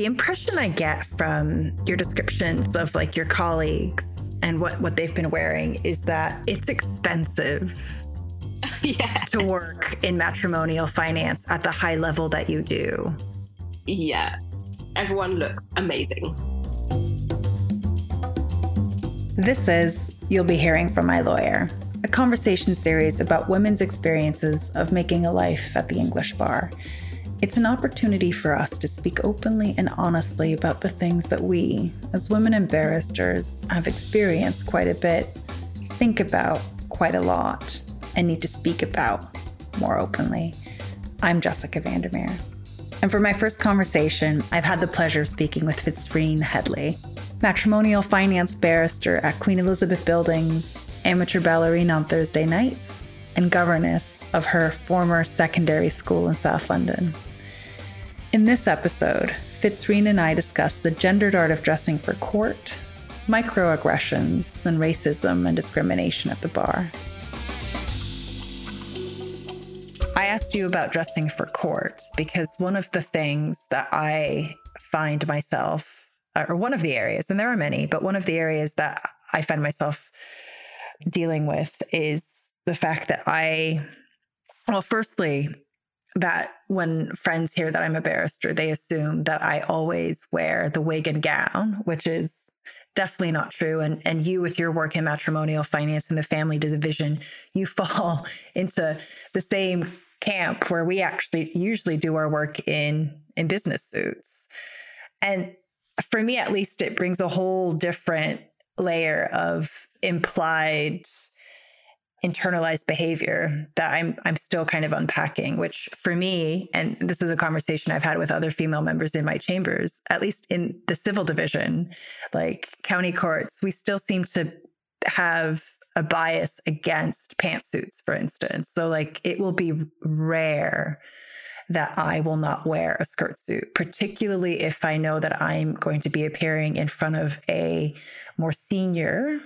the impression I get from your descriptions of like your colleagues and what, what they've been wearing is that it's expensive yes. to work in matrimonial finance at the high level that you do. Yeah. Everyone looks amazing. This is You'll Be Hearing from My Lawyer, a conversation series about women's experiences of making a life at the English bar. It's an opportunity for us to speak openly and honestly about the things that we, as women and barristers, have experienced quite a bit, think about quite a lot, and need to speak about more openly. I'm Jessica van der Meer. And for my first conversation, I've had the pleasure of speaking with Fitzrene Headley, matrimonial finance barrister at Queen Elizabeth Buildings, amateur ballerina on Thursday nights, and governess of her former secondary school in South London. In this episode, Fitzrene and I discuss the gendered art of dressing for court, microaggressions, and racism and discrimination at the bar. I asked you about dressing for court because one of the things that I find myself, or one of the areas, and there are many, but one of the areas that I find myself dealing with is the fact that I, well, firstly, that when friends hear that I'm a barrister, they assume that I always wear the wig and gown, which is definitely not true. And and you with your work in matrimonial finance and the family division, you fall into the same camp where we actually usually do our work in in business suits. And for me at least it brings a whole different layer of implied internalized behavior that I'm I'm still kind of unpacking which for me and this is a conversation I've had with other female members in my chambers at least in the civil division like county courts we still seem to have a bias against pantsuits for instance. So like it will be rare that I will not wear a skirt suit particularly if I know that I'm going to be appearing in front of a more senior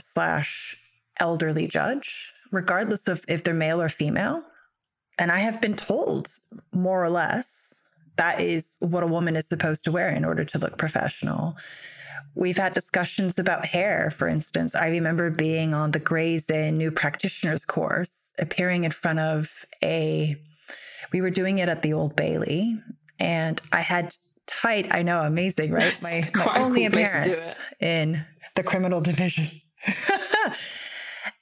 slash elderly judge, regardless of if they're male or female. And I have been told, more or less, that is what a woman is supposed to wear in order to look professional. We've had discussions about hair, for instance. I remember being on the Gray's Inn new practitioners course, appearing in front of a, we were doing it at the Old Bailey, and I had tight, I know, amazing, right? My, my only cool appearance in the criminal division.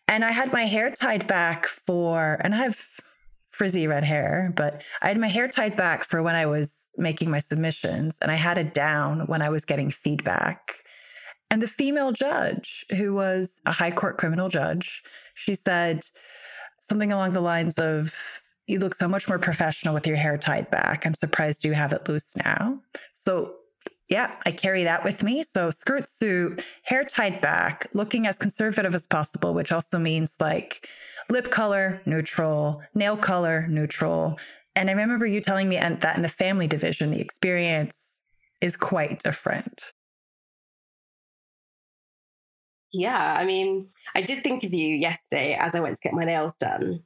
And I had my hair tied back for, and I have frizzy red hair, but I had my hair tied back for when I was making my submissions, and I had it down when I was getting feedback. And the female judge, who was a high court criminal judge, she said something along the lines of, You look so much more professional with your hair tied back. I'm surprised you have it loose now. So yeah, I carry that with me. So skirt suit, hair tied back, looking as conservative as possible, which also means like lip color, neutral, nail color, neutral. And I remember you telling me that in the family division, the experience is quite different. Yeah, I mean, I did think of you yesterday as I went to get my nails done.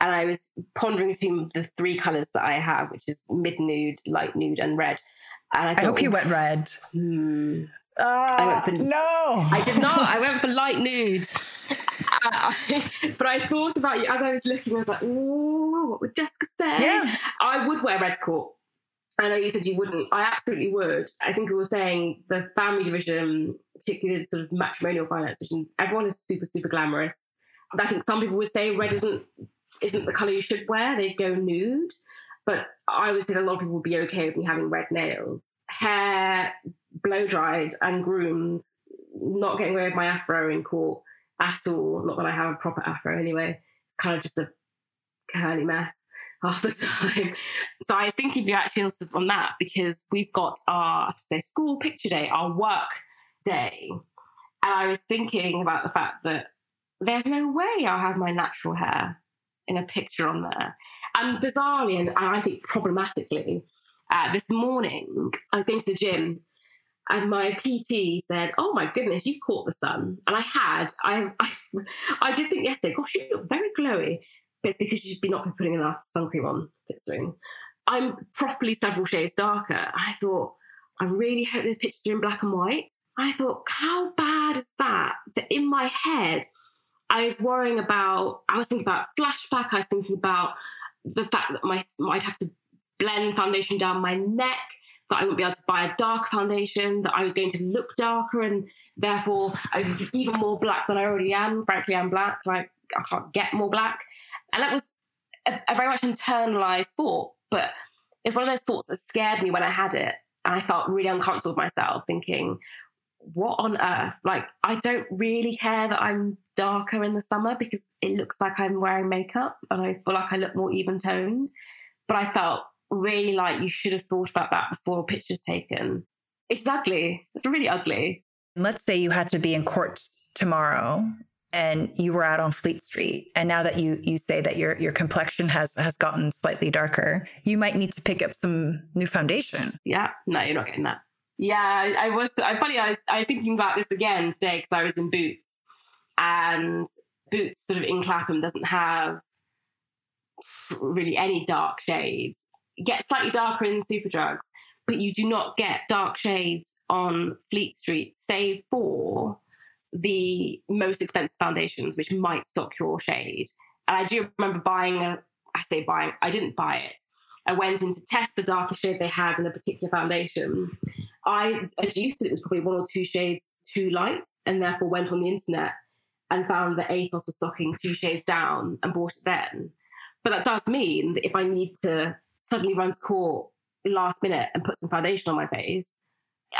And I was pondering between the three colors that I have, which is mid nude, light nude, and red. And I, thought, I hope you went red. Hmm. Uh, I went for no. I did not. I went for light nude. Uh, but I thought about you as I was looking. I was like, "Oh, what would Jessica say?" Yeah. I would wear red court. I know you said you wouldn't. I absolutely would. I think we were saying the family division, particularly the sort of matrimonial finance division, everyone is super, super glamorous. I think some people would say red isn't isn't the color you should wear. They'd go nude. But I would say that a lot of people would be okay with me having red nails, hair blow dried and groomed, not getting away with my afro in court at all. Not that I have a proper afro anyway. It's kind of just a curly mess half the time. So I was thinking you actually on that because we've got our say school picture day, our work day. And I was thinking about the fact that there's no way I'll have my natural hair in a picture on there. And bizarrely, and I think problematically, uh, this morning I was going to the gym and my PT said, "Oh my goodness, you caught the sun," and I had. I I, I did think yesterday, gosh, you look very glowy, but it's because you've been not been putting enough sun cream on. I'm properly several shades darker. I thought, I really hope those pictures are in black and white. I thought, how bad is that? That in my head, I was worrying about, I was thinking about flashback, I was thinking about the fact that my I'd have to blend foundation down my neck, that I wouldn't be able to buy a dark foundation, that I was going to look darker and therefore I'm even more black than I already am. Frankly, I'm black, like I can't get more black. And that was a, a very much internalized thought, but it's one of those thoughts that scared me when I had it. And I felt really uncomfortable with myself, thinking, what on earth? Like, I don't really care that I'm darker in the summer because it looks like I'm wearing makeup and I feel like I look more even toned. But I felt really like you should have thought about that before a picture's taken. It's ugly. It's really ugly. Let's say you had to be in court tomorrow and you were out on Fleet Street and now that you you say that your your complexion has has gotten slightly darker, you might need to pick up some new foundation. Yeah, no, you're not getting that. Yeah, I was. I funny. I was. I was thinking about this again today because I was in Boots, and Boots sort of in Clapham doesn't have really any dark shades. It gets slightly darker in Superdrugs, but you do not get dark shades on Fleet Street, save for the most expensive foundations, which might stock your shade. And I do remember buying a. I say buying. I didn't buy it. I went in to test the darkest shade they had in a particular foundation. I adduced it was probably one or two shades too light, and therefore went on the internet and found that ASOS was stocking two shades down and bought it then. But that does mean that if I need to suddenly run to court last minute and put some foundation on my face,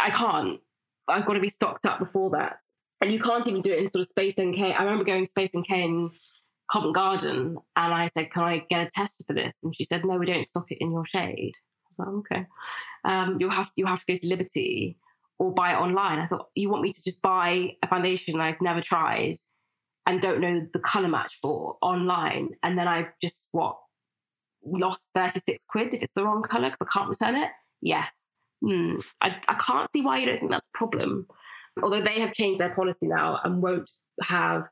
I can't. I've got to be stocked up before that. And you can't even do it in sort of Space NK. I remember going Space NK in Covent Garden and I said, Can I get a tester for this? And she said, No, we don't stock it in your shade. I was like, Okay. Um, you'll have you have to go to Liberty or buy it online. I thought, you want me to just buy a foundation I've never tried and don't know the colour match for online. And then I've just what lost 36 quid if it's the wrong colour because I can't return it. Yes. Mm, I, I can't see why you don't think that's a problem. Although they have changed their policy now and won't have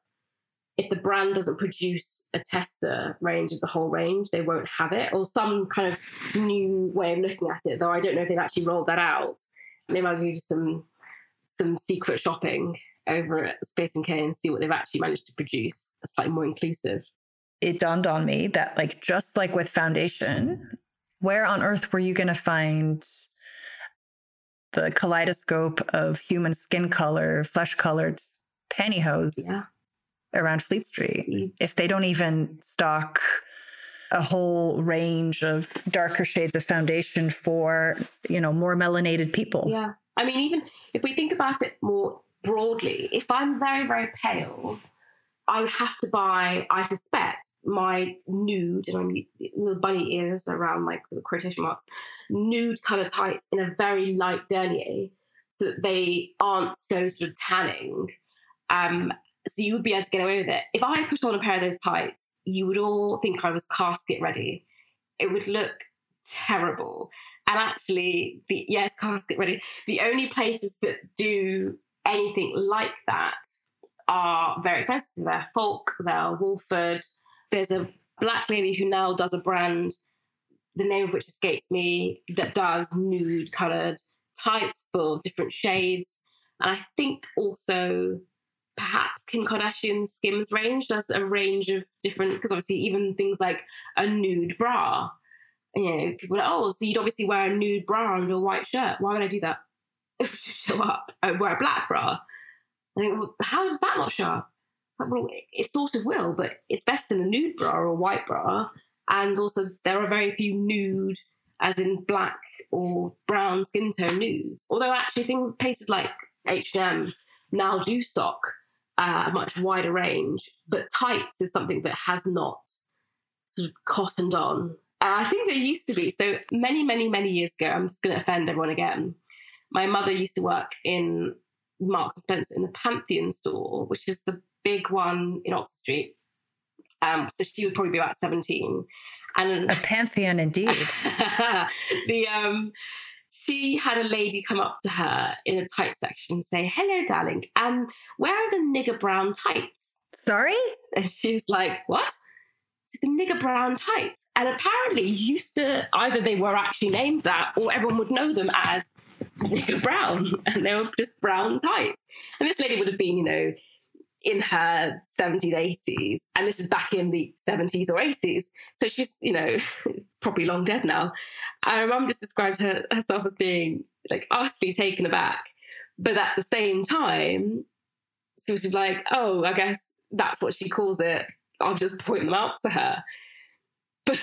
if the brand doesn't produce a tester range of the whole range, they won't have it, or some kind of new way of looking at it. Though I don't know if they've actually rolled that out. They might do some some secret shopping over at Space NK and see what they've actually managed to produce. slightly more inclusive. It dawned on me that, like, just like with foundation, where on earth were you going to find the kaleidoscope of human skin color, flesh colored pantyhose? Yeah around Fleet Street. Mm. If they don't even stock a whole range of darker shades of foundation for, you know, more melanated people. Yeah. I mean, even if we think about it more broadly, if I'm very, very pale, I would have to buy, I suspect, my nude, and I'm little bunny ears around like sort of quotation marks, nude colour tights in a very light denier so that they aren't so sort of tanning. Um, so you would be able to get away with it. If I put on a pair of those tights, you would all think I was casket ready. It would look terrible. And actually, the yes, casket ready. The only places that do anything like that are very expensive. They're Falke, they're Wolford. There's a black lady who now does a brand, the name of which escapes me, that does nude coloured tights for different shades. And I think also perhaps Kim Kardashian's Skims range does a range of different, because obviously even things like a nude bra, you know, people are like, oh, so you'd obviously wear a nude bra under a white shirt. Why would I do that? show up, I wear a black bra. I how does that not show up? Like, well, it sort of will, but it's better than a nude bra or a white bra. And also, there are very few nude, as in black or brown skin tone nudes. Although actually, things places like H and M now do stock uh, a much wider range. But tights is something that has not sort of cottoned on. Uh, I think there used to be. So many, many, many years ago, I'm just going to offend everyone again. My mother used to work in Marks and Spencer in the Pantheon store, which is the big one in Oxford Street. Um, so she would probably be about 17. And a pantheon indeed. the um she had a lady come up to her in a tight section and say, Hello, darling. Um, where are the nigger brown tights? Sorry? And she was like, What? the nigger brown tights. And apparently, used to either they were actually named that or everyone would know them as nigger brown and they were just brown tights. And this lady would have been, you know, in her 70s, 80s, and this is back in the 70s or 80s. So she's, you know, probably long dead now. And her mum just described her, herself as being like utterly taken aback. But at the same time, she was like, oh, I guess that's what she calls it. I'll just point them out to her. But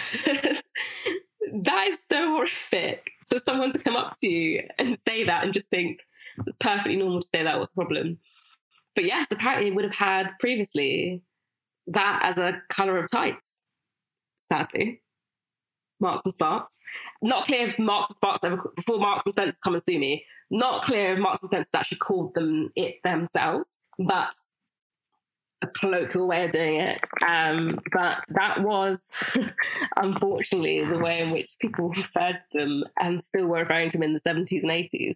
that is so horrific for someone to come up to you and say that and just think it's perfectly normal to say that. What's the problem? But yes, apparently would have had previously that as a colour of tights, sadly. Marks and Sparks. Not clear if Marks and Sparks ever, before Marks and Spencer come and sue me, not clear if Marks and Spencer actually called them it themselves, but a colloquial way of doing it. Um, but that was unfortunately the way in which people referred to them and still were referring to them in the 70s and 80s.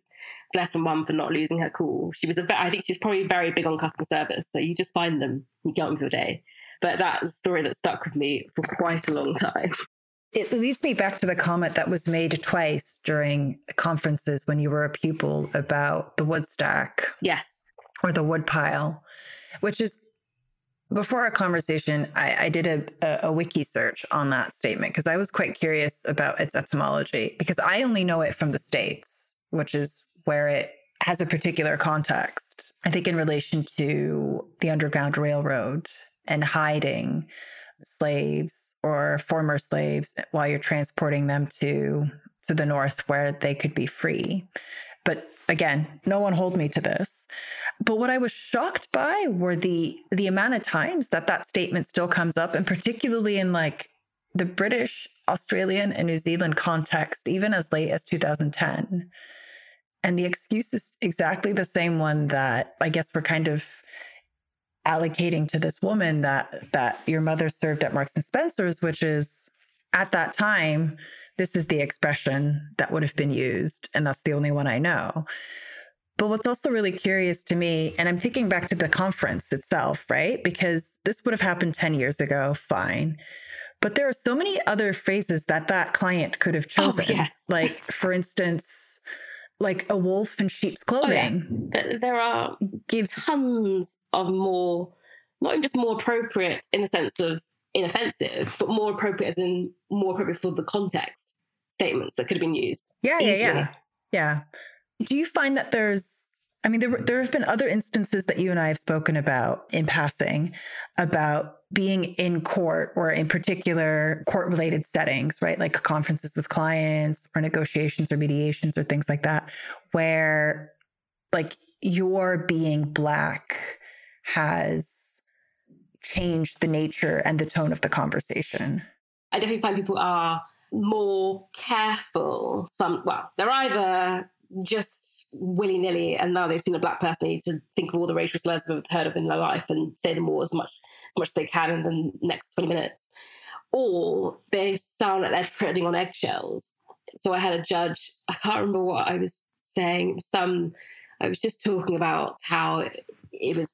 Bless my mum for not losing her cool. She was a I think she's probably very big on customer service. So you just find them, you get on with your day. But that's a story that stuck with me for quite a long time. It leads me back to the comment that was made twice during conferences when you were a pupil about the wood stack. Yes. Or the wood pile, which is before our conversation, I, I did a, a, a, wiki search on that statement because I was quite curious about its etymology because I only know it from the States, which is where it has a particular context. I think in relation to the Underground Railroad and hiding slaves or former slaves while you're transporting them to to the north where they could be free. But again, no one hold me to this. But what I was shocked by were the the amount of times that that statement still comes up, and particularly in like the British, Australian, and New Zealand context, even as late as 2010. And the excuse is exactly the same one that I guess we're kind of allocating to this woman that that your mother served at Marks and Spencer's, which is at that time, this is the expression that would have been used, and that's the only one I know. But what's also really curious to me, and I'm thinking back to the conference itself, right? Because this would have happened 10 years ago, fine. But there are so many other phrases that that client could have oh, chosen. Oh, yes. like, for instance, like a wolf in sheep's clothing. Oh, yes. There are gives tons of more, not even just more appropriate in the sense of inoffensive, but more appropriate as in more appropriate for the context statements that could have been used. Yeah, yeah, yeah. Yeah. Do you find that there's I mean, there, there have been other instances that you and I have spoken about in passing about being in court or in particular court related settings, right? Like conferences with clients or negotiations or mediations or things like that, where like your being Black has changed the nature and the tone of the conversation. I definitely find people are more careful. Some, well, they're either just willy nilly, and now they've seen a black person, they need to think of all the racial slurs they've heard of in their life and say them all as much as much as they can in the next 20 minutes. Or they sound like they're treading on eggshells. So I had a judge, I can't remember what I was saying, some I was just talking about how it, it was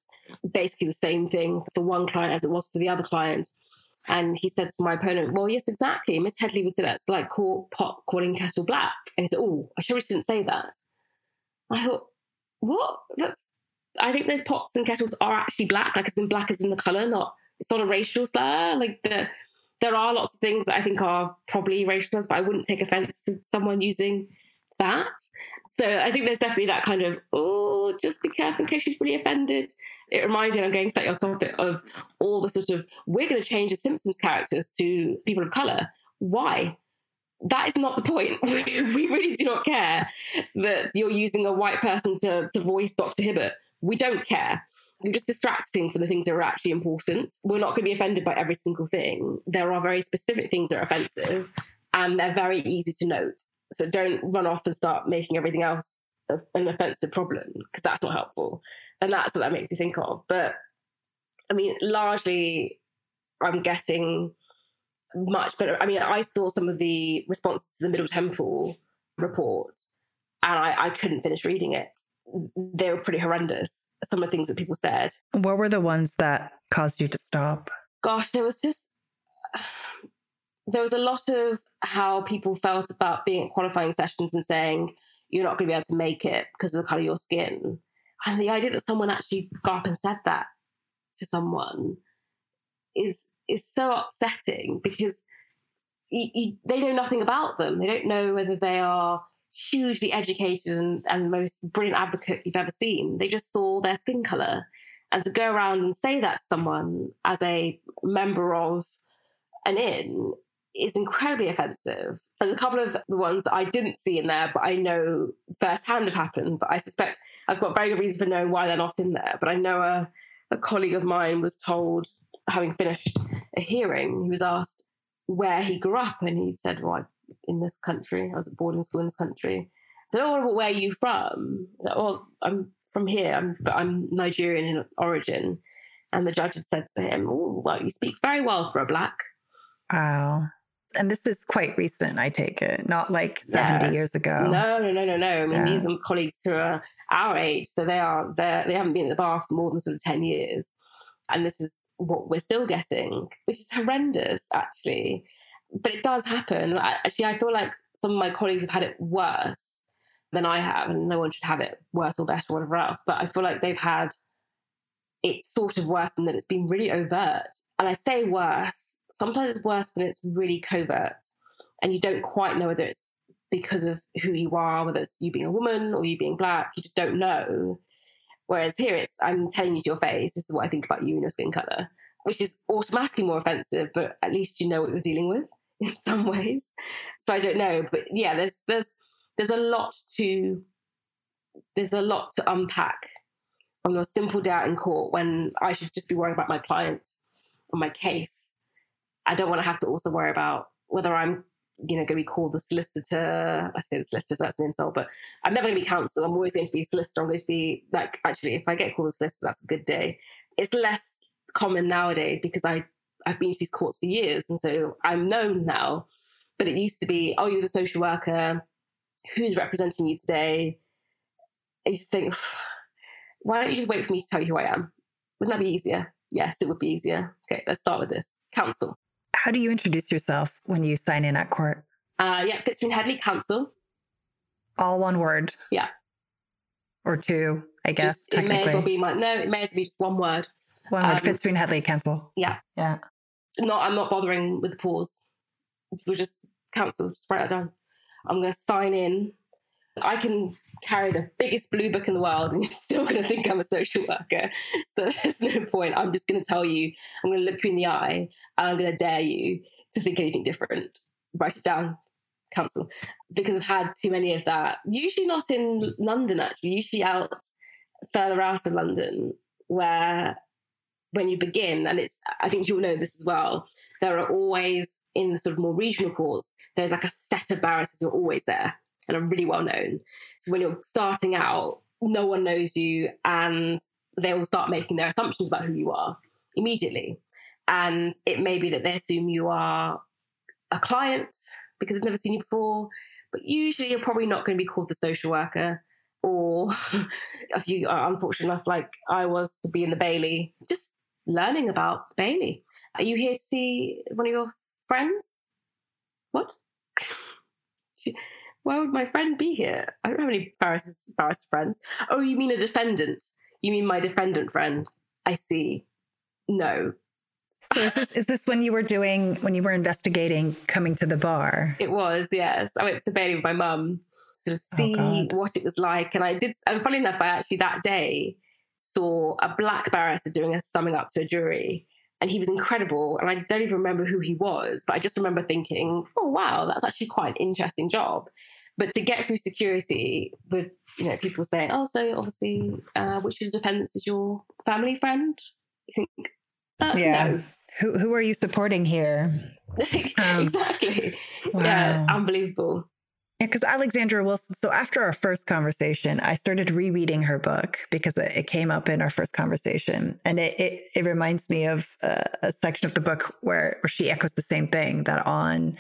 basically the same thing for one client as it was for the other client. And he said to my opponent, Well, yes, exactly. Miss Headley would say that's like call, pot calling kettle black. And he said, Oh, I sure didn't say that. I thought, What? That's, I think those pots and kettles are actually black, like as in black as in the colour, not it's not a racial slur. Like the there are lots of things that I think are probably racial slurs, but I wouldn't take offence to someone using that. So I think there's definitely that kind of, oh, just be careful in case she's really offended. It reminds me, I'm going slightly off topic, of all the sort of, we're going to change the Simpsons characters to people of colour. Why? That is not the point. we really do not care that you're using a white person to, to voice Dr. Hibbert. We don't care. You're just distracting from the things that are actually important. We're not going to be offended by every single thing. There are very specific things that are offensive, and they're very easy to note. So don't run off and start making everything else an offensive problem because that's not helpful. And that's what that makes me think of. But I mean, largely, I'm getting much better. I mean, I saw some of the responses to the Middle Temple report and I, I couldn't finish reading it. They were pretty horrendous, some of the things that people said. What were the ones that caused you to stop? Gosh, there was just there was a lot of how people felt about being at qualifying sessions and saying you're not going to be able to make it because of the color of your skin. And the idea that someone actually got up and said that to someone is is so upsetting because you, you, they know nothing about them. They don't know whether they are hugely educated and, and the most brilliant advocate you've ever seen. They just saw their skin color. And to go around and say that to someone as a member of an inn is incredibly offensive. There's a couple of the ones that I didn't see in there, but I know firsthand have happened. But I suspect I've got very good reason for knowing why they're not in there. But I know a, a colleague of mine was told, having finished a hearing, he was asked where he grew up, and he said, "Well, I'm in this country. I was at boarding school in this country." I said, "Oh, where are you from?" Said, "Oh, I'm from here. I'm, but I'm Nigerian in origin." And the judge had said to him, "Oh, well, you speak very well for a black." Wow. And this is quite recent, I take it, not like 70 yeah. years ago. No, no, no, no, no. I mean, yeah. these are colleagues who are our age, so they are they they haven't been at the bar for more than sort of 10 years. And this is what we're still getting, which is horrendous, actually. But it does happen. Actually, I feel like some of my colleagues have had it worse than I have, and no one should have it worse or better or whatever else. But I feel like they've had it sort of worse than that it's been really overt. And I say worse, sometimes it's worse when it's really covert and you don't quite know whether it's because of who you are, whether it's you being a woman or you being black, you just don't know. Whereas here it's, I'm telling you to your face, this is what I think about you and your skin color, which is automatically more offensive, but at least you know what you're dealing with in some ways. So I don't know, but yeah, there's there's there's a lot to there's a lot to unpack on your simple doubt in court when I should just be worrying about my client or my case. I don't want to have to also worry about whether I'm you know, going to be called the solicitor. I say the solicitor, so that's an insult, but I'm never going to be counsel. I'm always going to be a solicitor. I'm going to be like, actually, if I get called solicitor, that's a good day. It's less common nowadays because I, I've been to these courts for years. And so I'm known now. But it used to be, oh, you're the social worker. Who's representing you today? And you think, why don't you just wait for me to tell you who I am? Wouldn't that be easier? Yes, it would be easier. Okay, let's start with this. Counsel. How do you introduce yourself when you sign in at court? Uh, yeah, Fitzrene Headley Counsel. All one word. Yeah. Or two, I guess. Just, it may as well be my no. It may as well be just one word. One word. Um, Fitzrene Headley Counsel. Yeah. Yeah. No, I'm not bothering with the pause. We'll just counsel. Just write it down. I'm going to sign in I can carry the biggest blue book in the world and you're still going to think I'm a social worker. So there's no point. I'm just going to tell you, I'm going to look you in the eye and I'm going to dare you to think anything different. Write it down, counsel. Because I've had too many of that. Usually not in London, actually, usually out further out of London, where when you begin, and it's, I think you'll know this as well, there are always in the sort of more regional courts, there's like a set of barristers who are always there and are really well known. So when you're starting out, no one knows you and they will start making their assumptions about who you are immediately. And it may be that they assume you are a client because they've never seen you before, but usually you're probably not going to be called the social worker. Or if you are unfortunate enough, like I was, to be in the Bailey, just learning about Bailey. Are you here to see one of your friends? What? why would my friend be here? I don't have any barrister, barrister friends. Oh, you mean a defendant? You mean my defendant friend? I see. No. So is this is this when you were doing when you were investigating coming to the bar? It was, yes. I went to the Bailey with my mum to sort of oh, see oh what it was like. And I did and funny enough, I actually that day saw a black barrister doing a summing up to a jury and he was incredible. And I don't even remember who he was, but I just remember thinking, oh, wow, that's actually quite an interesting job. But to get through security with, you know, people saying, oh, so obviously, uh, which of the defendants is your family friend? You think, uh, yeah. No. Who, who are you supporting here? um, exactly. Wow. Yeah, unbelievable. Yeah, because Alexandra Wilson. So after our first conversation, I started rereading her book because it, came up in our first conversation, and it it, it reminds me of a, a, section of the book where where she echoes the same thing that on,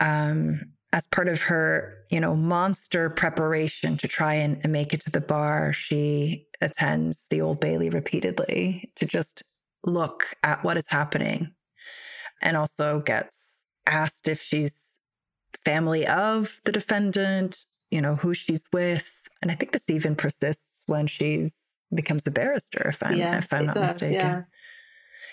um, as part of her you know monster preparation to try and, and make it to the bar, she attends the Old Bailey repeatedly to just look at what is happening, and also gets asked if she's family of the defendant, you know, who she's with. And I think this even persists when she's becomes a barrister, if I'm, yeah, if I'm not does, mistaken. Yeah.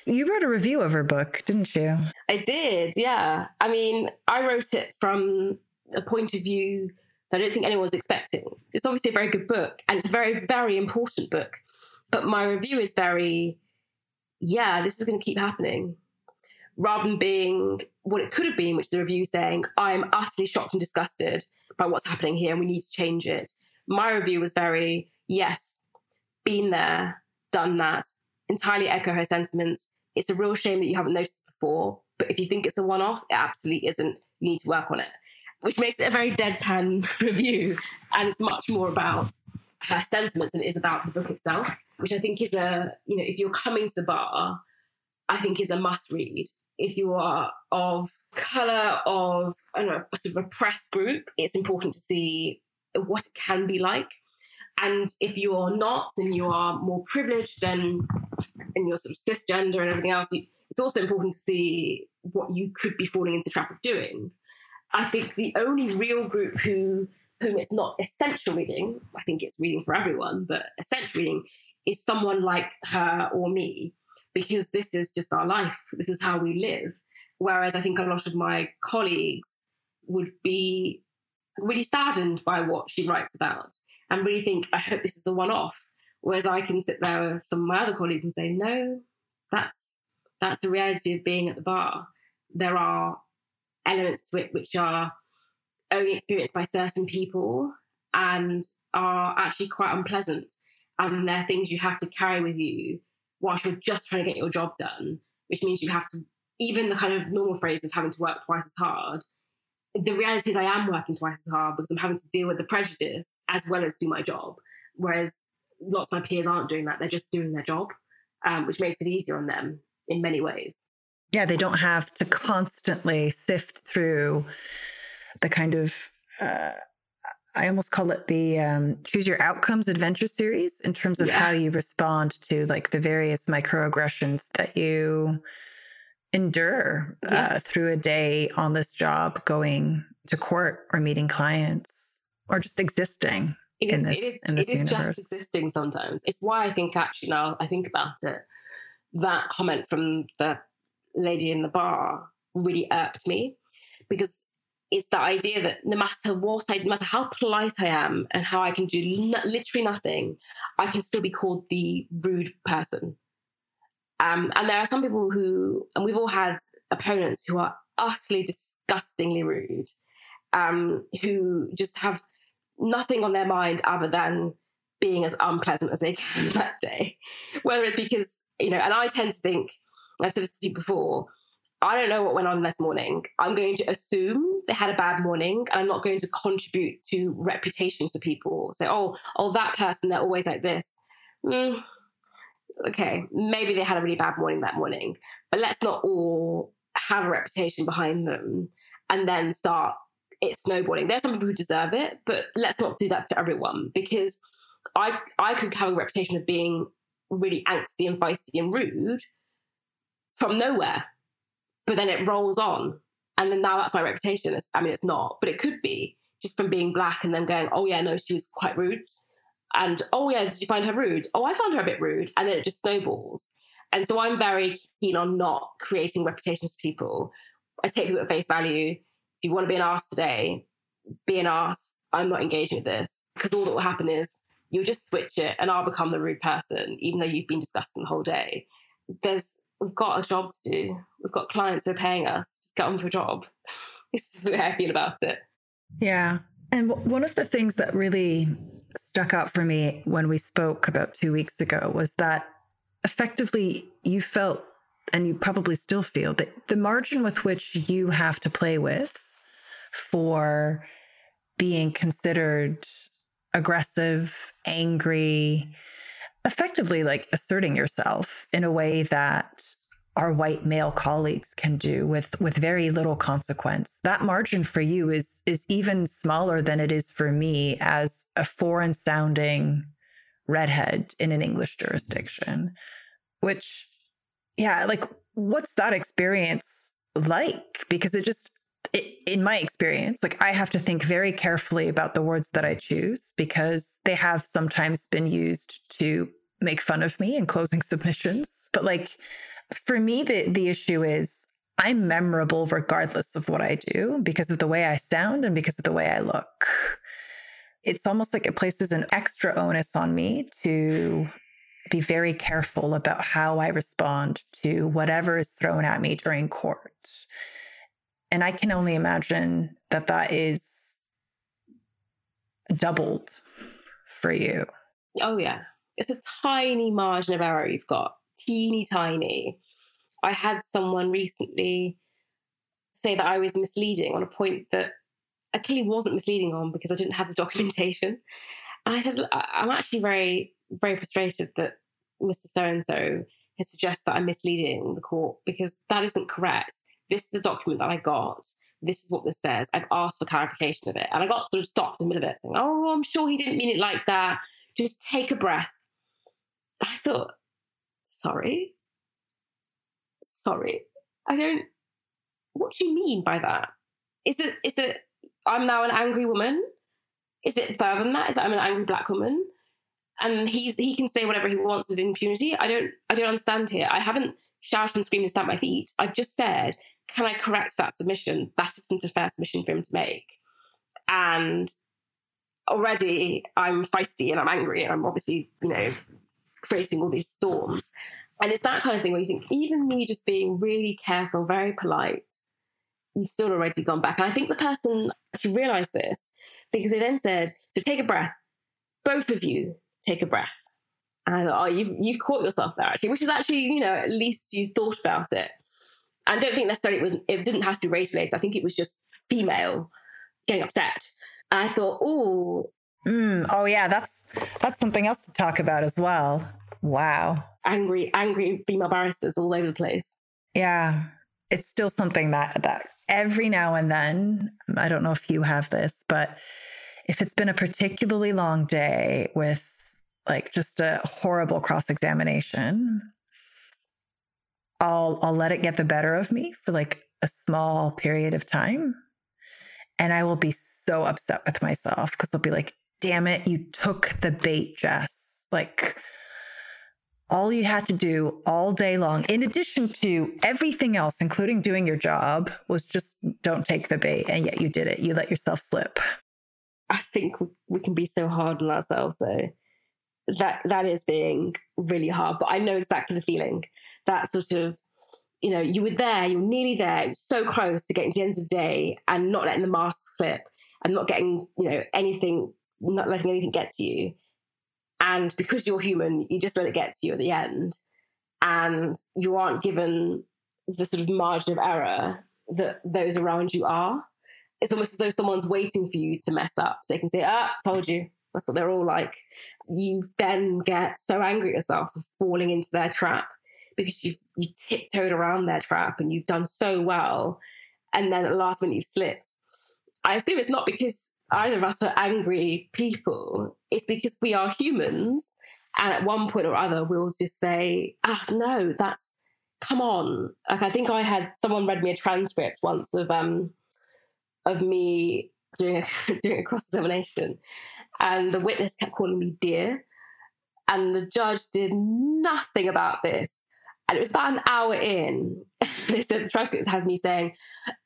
You wrote a review of her book, didn't you? I did, yeah. I mean, I wrote it from a point of view that I don't think anyone's expecting. It's obviously a very good book and it's a very, very important book. But my review is very, yeah, this is going to keep happening. Rather than being what it could have been, which is a review saying, I'm utterly shocked and disgusted by what's happening here and we need to change it. My review was very, yes, been there, done that, entirely echo her sentiments. It's a real shame that you haven't noticed before, but if you think it's a one off, it absolutely isn't. You need to work on it, which makes it a very deadpan review. And it's much more about her sentiments than it is about the book itself, which I think is a, you know, if you're coming to the bar, I think is a must read. If you are of color, of, I don't know, a sort of oppressed group, it's important to see what it can be like. And if you are not and you are more privileged and and you're sort of cisgender and everything else, you, it's also important to see what you could be falling into the trap of doing. I think the only real group who whom it's not essential reading, I think it's reading for everyone, but essential reading is someone like her or me, because this is just our life. This is how we live. Whereas I think a lot of my colleagues would be really saddened by what she writes about and really think, I hope this is a one off. Whereas I can sit there with some of my other colleagues and say, no, that's that's the reality of being at the bar. There are elements to it which are only experienced by certain people and are actually quite unpleasant. And they're things you have to carry with you whilst you're just trying to get your job done, which means you have to, even the kind of normal phrase of having to work twice as hard. The reality is, I am working twice as hard because I'm having to deal with the prejudice as well as do my job. Whereas lots of my peers aren't doing that; they're just doing their job, um, which makes it easier on them in many ways. Yeah, they don't have to constantly sift through the kind of. Uh, I almost call it the um, choose your outcomes adventure series in terms of yeah. how you respond to like the various microaggressions that you endure yeah. uh, through a day on this job, going to court or meeting clients or just existing it is, in this, it is, in this it is just existing sometimes. It's why I think actually now I think about it, that comment from the lady in the bar really irked me because it's the idea that no matter what I, no matter how polite I am and how I can do literally nothing, I can still be called the rude person. Um, and there are some people who, and we've all had opponents who are utterly disgustingly rude, um, who just have nothing on their mind other than being as unpleasant as they can that day. Whether it's because, you know, and I tend to think, I've said this to you before, I don't know what went on this morning. I'm going to assume they had a bad morning and I'm not going to contribute to reputations for people. Say, oh, oh, that person, they're always like this. Mm, okay, maybe they had a really bad morning that morning, but let's not all have a reputation behind them and then start it's snowballing. There's some people who deserve it, but let's not do that for everyone because I I could have a reputation of being really angsty and feisty and rude from nowhere, but then it rolls on, and then now that's my reputation. It's, I mean, it's not, but it could be just from being black and then going, oh yeah, no, she was quite rude, and oh yeah, did you find her rude? Oh, I found her a bit rude, and then it just snowballs. And so I'm very keen on not creating reputations for people. I take people at face value if you want to be an ass today, be an ass. I'm not engaging with this because all that will happen is you'll just switch it and I'll become the rude person, even though you've been discussing the whole day. There's we've got a job to do. We've got clients who are paying us. Get on with your job. this is the way I feel about it. Yeah. And one of the things that really stuck out for me when we spoke about two weeks ago was that effectively you felt, and you probably still feel, that the margin with which you have to play with for being considered aggressive, angry, effectively like asserting yourself in a way that our white male colleagues can do with with very little consequence. That margin for you is is even smaller than it is for me as a foreign sounding redhead in an english jurisdiction which yeah like what's that experience like? Because it just it, in my experience like i have to think very carefully about the words that i choose because they have sometimes been used to make fun of me in closing submissions. But like for me the the issue is i'm memorable regardless of what i do because of the way i sound and because of the way i look it's almost like it places an extra onus on me to be very careful about how I respond to whatever is thrown at me during court. And I can only imagine that that is doubled for you. Oh, yeah. It's a tiny margin of error you've got, teeny tiny. I had someone recently say that I was misleading on a point that I clearly wasn't misleading on because I didn't have the documentation. And I said, I'm actually very very frustrated that Mr. So and so has suggested that I'm misleading the court because that isn't correct. This is a document that I got. This is what this says. I've asked for clarification of it. And I got sort of stopped in the middle of it saying, Oh, I'm sure he didn't mean it like that. Just take a breath. I thought, Sorry. Sorry. I don't. What do you mean by that? Is it, is it, I'm now an angry woman? Is it further than that? Is that I'm an angry black woman? and he's he can say whatever he wants with impunity. I don't I don't understand here. I haven't shouted and screamed and stamped my feet. I've just said, can I correct that submission? That isn't a fair submission for him to make. And already I'm feisty and I'm angry and I'm obviously, you know, creating all these storms. And it's that kind of thing where you think, even me just being really careful, very polite, you've still already gone back. And I think the person actually realized this because they then said, so take a breath, both of you, take a breath. And I thought, oh, you've, you've caught yourself there actually, which is actually, you know, at least you thought about it. I don't think necessarily it was, it didn't have to be race related. I think it was just female getting upset. And I thought, oh. Mm, oh, yeah, that's, that's something else to talk about as well. Wow. Angry, angry female barristers all over the place. Yeah. It's still something that, that every now and then, I don't know if you have this, but if it's been a particularly long day with like just a horrible cross examination, I'll I'll let it get the better of me for like a small period of time. And I will be so upset with myself because I'll be like, damn it, you took the bait, Jess. Like all you had to do all day long, in addition to everything else, including doing your job, was just don't take the bait. And yet you did it. You let yourself slip. I think we can be so hard on ourselves though that that is being really hard. But I know exactly the feeling. That sort of, you know, you were there, you were nearly there, so close to getting to the end of the day and not letting the mask slip and not getting, you know, anything, not letting anything get to you. And because you're human, you just let it get to you at the end. And you aren't given the sort of margin of error that those around you are. It's almost as though someone's waiting for you to mess up. So they can say, ah, told you, that's what they're all like. You then get so angry at yourself for falling into their trap because you've, you've tiptoed around their trap and you've done so well. And then at the last minute you've slipped. I assume it's not because either of us are angry people, it's because we are humans. And at one point or other, we'll just say, ah, no, that's, come on. Like, I think I had someone read me a transcript once of, um, of me doing a, doing a cross examination and the witness kept calling me dear. And the judge did nothing about this. And it was about an hour in. they said the transcript has me saying,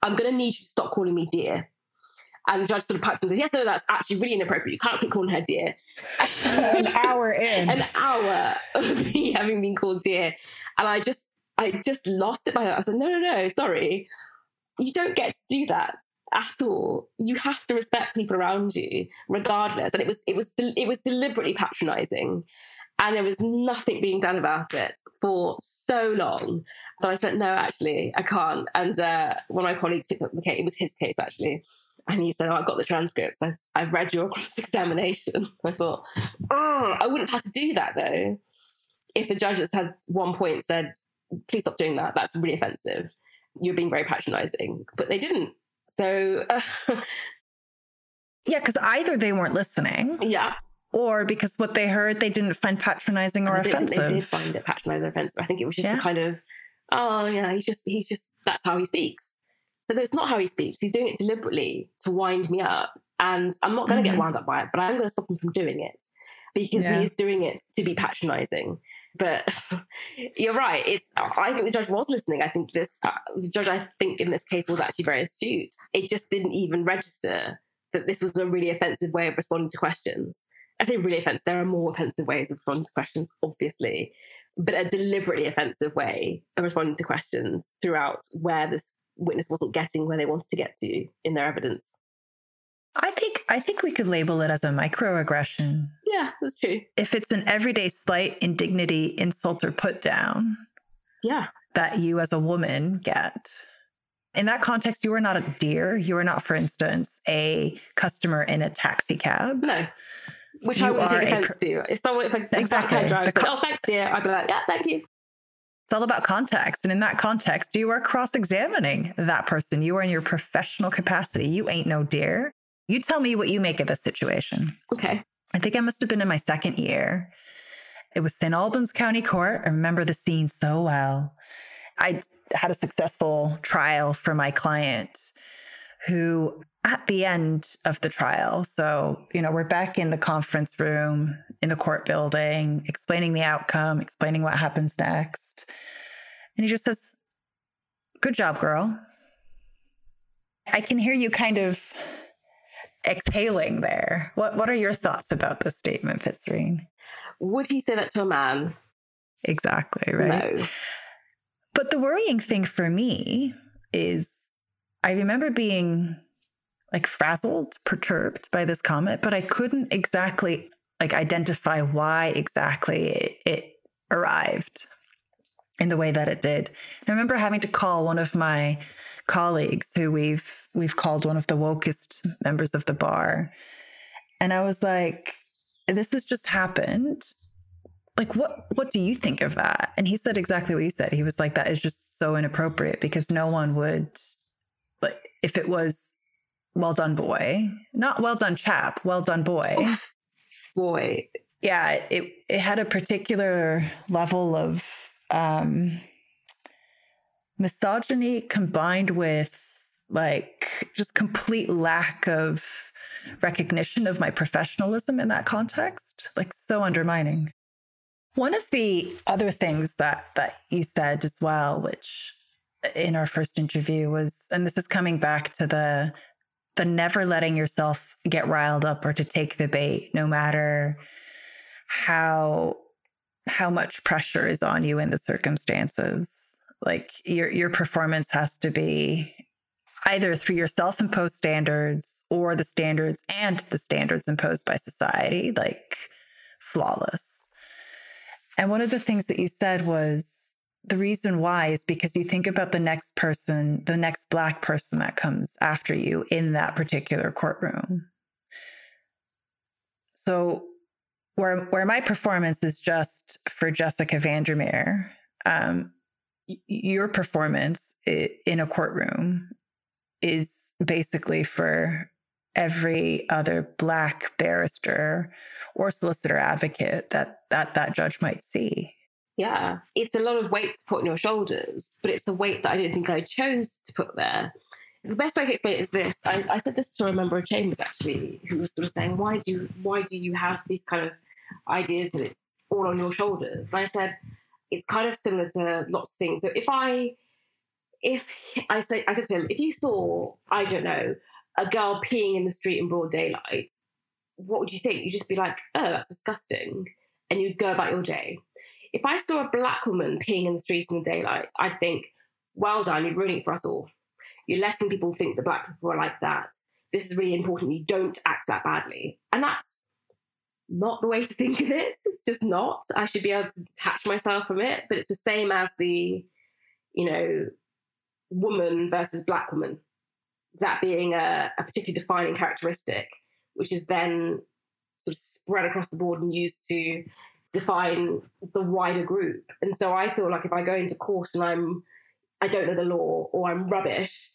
I'm going to need you to stop calling me dear. And the judge sort of pipes and says, Yes, no, that's actually really inappropriate. You can't keep calling her dear. an hour in. An hour of me having been called dear. And I just, I just lost it by that. I said, No, no, no, sorry. You don't get to do that at all. You have to respect people around you, regardless. And it was it was it was deliberately patronising, and there was nothing being done about it for so long. So I went, no, actually, I can't. And uh, one of my colleagues picked up the case. It was his case actually. And he said, Oh, I've got the transcripts. I, have read your cross examination. I thought, Oh, I wouldn't have had to do that though. If the judges had one point said, Please stop doing that, that's really offensive. You're being very patronizing. But they didn't. So, uh, yeah, because either they weren't listening. Yeah. Or because what they heard they didn't find patronizing or offensive. They did find it patronizing or offensive. I think it was just yeah. kind of, oh yeah, he's just he's just that's how he speaks. So it's not how he speaks. He's doing it deliberately to wind me up. And I'm not going to mm-hmm. get wound up by it, but I'm going to stop him from doing it because yeah. he's doing it to be patronizing. But you're right. It's I think the judge was listening. I think this uh, the judge I think in this case was actually very astute. It just didn't even register that this was a really offensive way of responding to questions. I say really offensive. There are more offensive ways of responding to questions, obviously, but a deliberately offensive way of responding to questions throughout where this witness wasn't getting where they wanted to get to in their evidence. I think I think we could label it as a microaggression. Yeah, that's true. If it's an everyday slight, indignity, insult, or put down, yeah, that you as a woman get. In that context, you are not a dear. You are not, for instance, a customer in a taxi cab. No. Which you I wouldn't take offense to. If someone, if a exactly. cab driver said, "Oh, thanks, dear," I'd be like, "Yeah, thank you." It's all about context. And in that context, you are cross examining that person. You are in your professional capacity. You ain't no dear. You tell me what you make of this situation. Okay. I think I must have been in my second year. It was St. Albans County Court. I remember the scene so well. I had a successful trial for my client who at the end of the trial so you know we're back in the conference room in the court building explaining the outcome explaining what happens next and he just says good job girl. I can hear you kind of exhaling there. What what are your thoughts about this statement Fitzrene would he say that to a man? Exactly right? No. But the worrying thing for me is I remember being like frazzled, perturbed by this comment, but I couldn't exactly like identify why exactly it, it arrived in the way that it did. And I remember having to call one of my colleagues who we've we've called one of the wokest members of the bar. And I was like, this has just happened. Like what what do you think of that? And he said exactly what you said. He was like that is just so inappropriate because no one would like if it was well done boy. Not well done chap well done boy. Oh, boy. Yeah it it had a particular level of um misogyny combined with like just complete lack of recognition of my professionalism in that context like so undermining. One of the other things that that you said as well, which in our first interview was, and this is coming back to the the never letting yourself get riled up or to take the bait, no matter how how much pressure is on you in the circumstances. Like your your performance has to be either through your self-imposed standards or the standards and the standards imposed by society, like flawless. And one of the things that you said was the reason why is because you think about the next person, the next Black person that comes after you in that particular courtroom. So, where, where my performance is just for Jessica van der Meer, um, your performance in a courtroom is basically for every other black barrister or solicitor advocate that that that judge might see. Yeah. It's a lot of weight to put on your shoulders but it's a weight that i didn't think i chose to put there the best way to explain it is this I, I said this to a member of chambers actually who was sort of saying why do you why do you have these kind of ideas that it's all on your shoulders and i said it's kind of similar to lots of things so if i if i say i said to him if you saw i don't know a girl peeing in the street in broad daylight, what would you think? You'd just be like, oh, that's disgusting. And you'd go about your day. If I saw a black woman peeing in the street in the daylight, I'd think, well done, you're ruining it for us all. You're letting people think that black people are like that. This is really important. You don't act that badly. And that's not the way to think of it. It's just not. I should be able to detach myself from it. But it's the same as the, you know, woman versus black woman that being a, a particularly defining characteristic, which is then sort of spread across the board and used to define the wider group. And so I feel like if I go into court and I'm I don't know the law or I'm rubbish,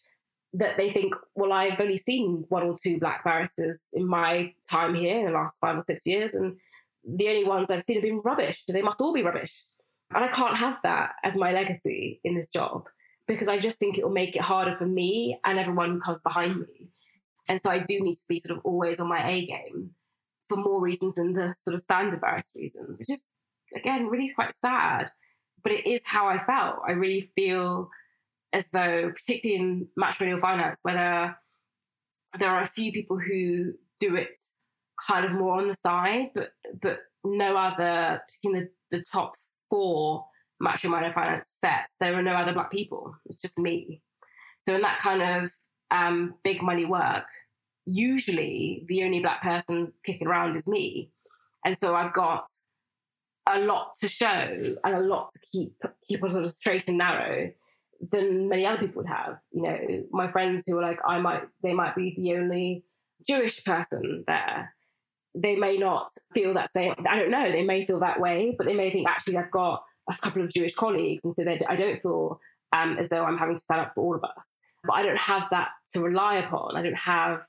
that they think, well, I've only seen one or two black barristers in my time here in the last five or six years, and the only ones I've seen have been rubbish. So they must all be rubbish. And I can't have that as my legacy in this job because I just think it will make it harder for me and everyone who comes behind me. And so I do need to be sort of always on my A game for more reasons than the sort of standard barrister reasons, which is again really quite sad. But it is how I felt. I really feel as though, particularly in matrimonial finance, whether there are a few people who do it kind of more on the side, but but no other, in the, the top four matrimonial finance sets, there are no other black people. It's just me. So in that kind of um, big money work, usually the only black person kicking around is me. And so I've got a lot to show and a lot to keep keep on sort of straight and narrow than many other people would have. You know, my friends who are like, I might, they might be the only Jewish person there. They may not feel that same. I don't know. They may feel that way, but they may think actually I've got a couple of Jewish colleagues, and so I don't feel um, as though I'm having to stand up for all of us. But I don't have that to rely upon. I don't have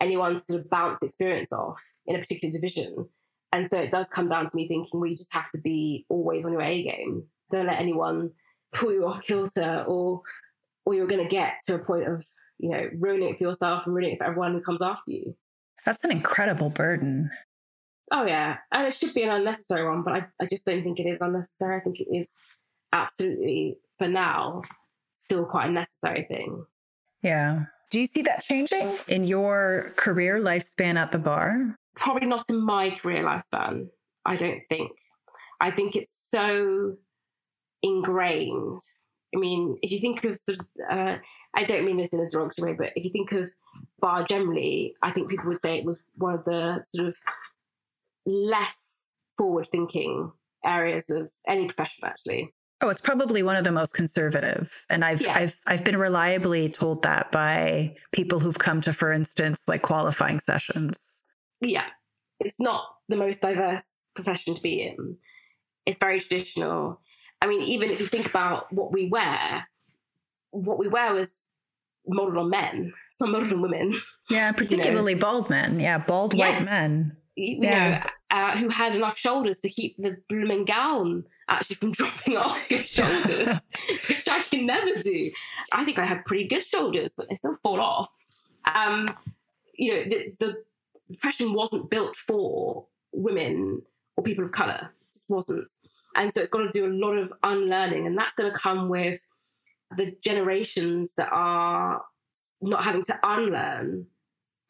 anyone to sort of bounce experience off in a particular division. And so it does come down to me thinking, well, just have to be always on your A game. Don't let anyone pull you off kilter or or you're going to get to a point of, you know, ruining it for yourself and ruining it for everyone who comes after you. That's an incredible burden. Oh, yeah. And it should be an unnecessary one, but I, I just don't think it is unnecessary. I think it is absolutely, for now, still quite a necessary thing. Yeah. Do you see that changing in your career lifespan at the bar? Probably not in my career lifespan, I don't think. I think it's so ingrained. I mean, if you think of sort of, uh, I don't mean this in a derogatory way, but if you think of bar generally, I think people would say it was one of the sort of less forward thinking areas of any profession, actually. Oh, it's probably one of the most conservative. And I've yeah. I've I've been reliably told that by people who've come to, for instance, like qualifying sessions. Yeah. It's not the most diverse profession to be in. It's very traditional. I mean, even if you think about what we wear, what we wear was modeled on men. It's not modeled on women. Yeah, particularly you know? bald men. Yeah, bald yes. white men. You yeah. know, uh, who had enough shoulders to keep the blooming gown actually from dropping off your shoulders, which I can never do. I think I have pretty good shoulders, but they still fall off. Um, you know, the, the depression wasn't built for women or people of color. It just wasn't. And so it's got to do a lot of unlearning, and that's going to come with the generations that are not having to unlearn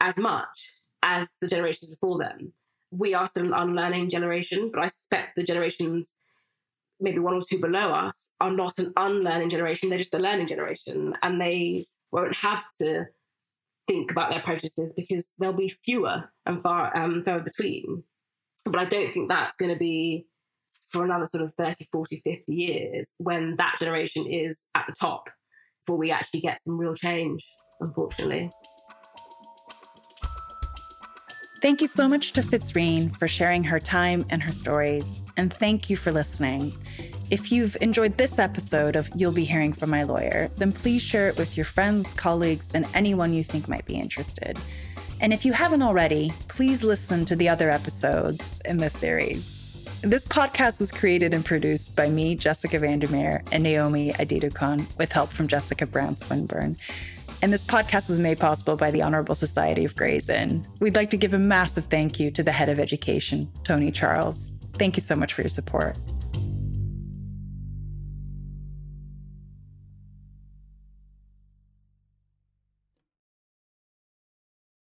as much as the generations before them. We are still an unlearning generation, but I suspect the generations, maybe one or two below us, are not an unlearning generation. They're just a learning generation, and they won't have to think about their prejudices because there'll be fewer and far um, further between. But I don't think that's going to be for another sort of 30, 40, 50 years when that generation is at the top before we actually get some real change, unfortunately. Thank you so much to Fitzrene for sharing her time and her stories. And thank you for listening. If you've enjoyed this episode of You'll Be Hearing from My Lawyer, then please share it with your friends, colleagues, and anyone you think might be interested. And if you haven't already, please listen to the other episodes in this series. This podcast was created and produced by me, Jessica van der Meer, and Naomi Adedokun, with help from Jessica Browne-Swinburne. And this podcast was made possible by the Honorable Society of Gray's Inn. We'd like to give a massive thank you to the head of education, Tony Charles. Thank you so much for your support.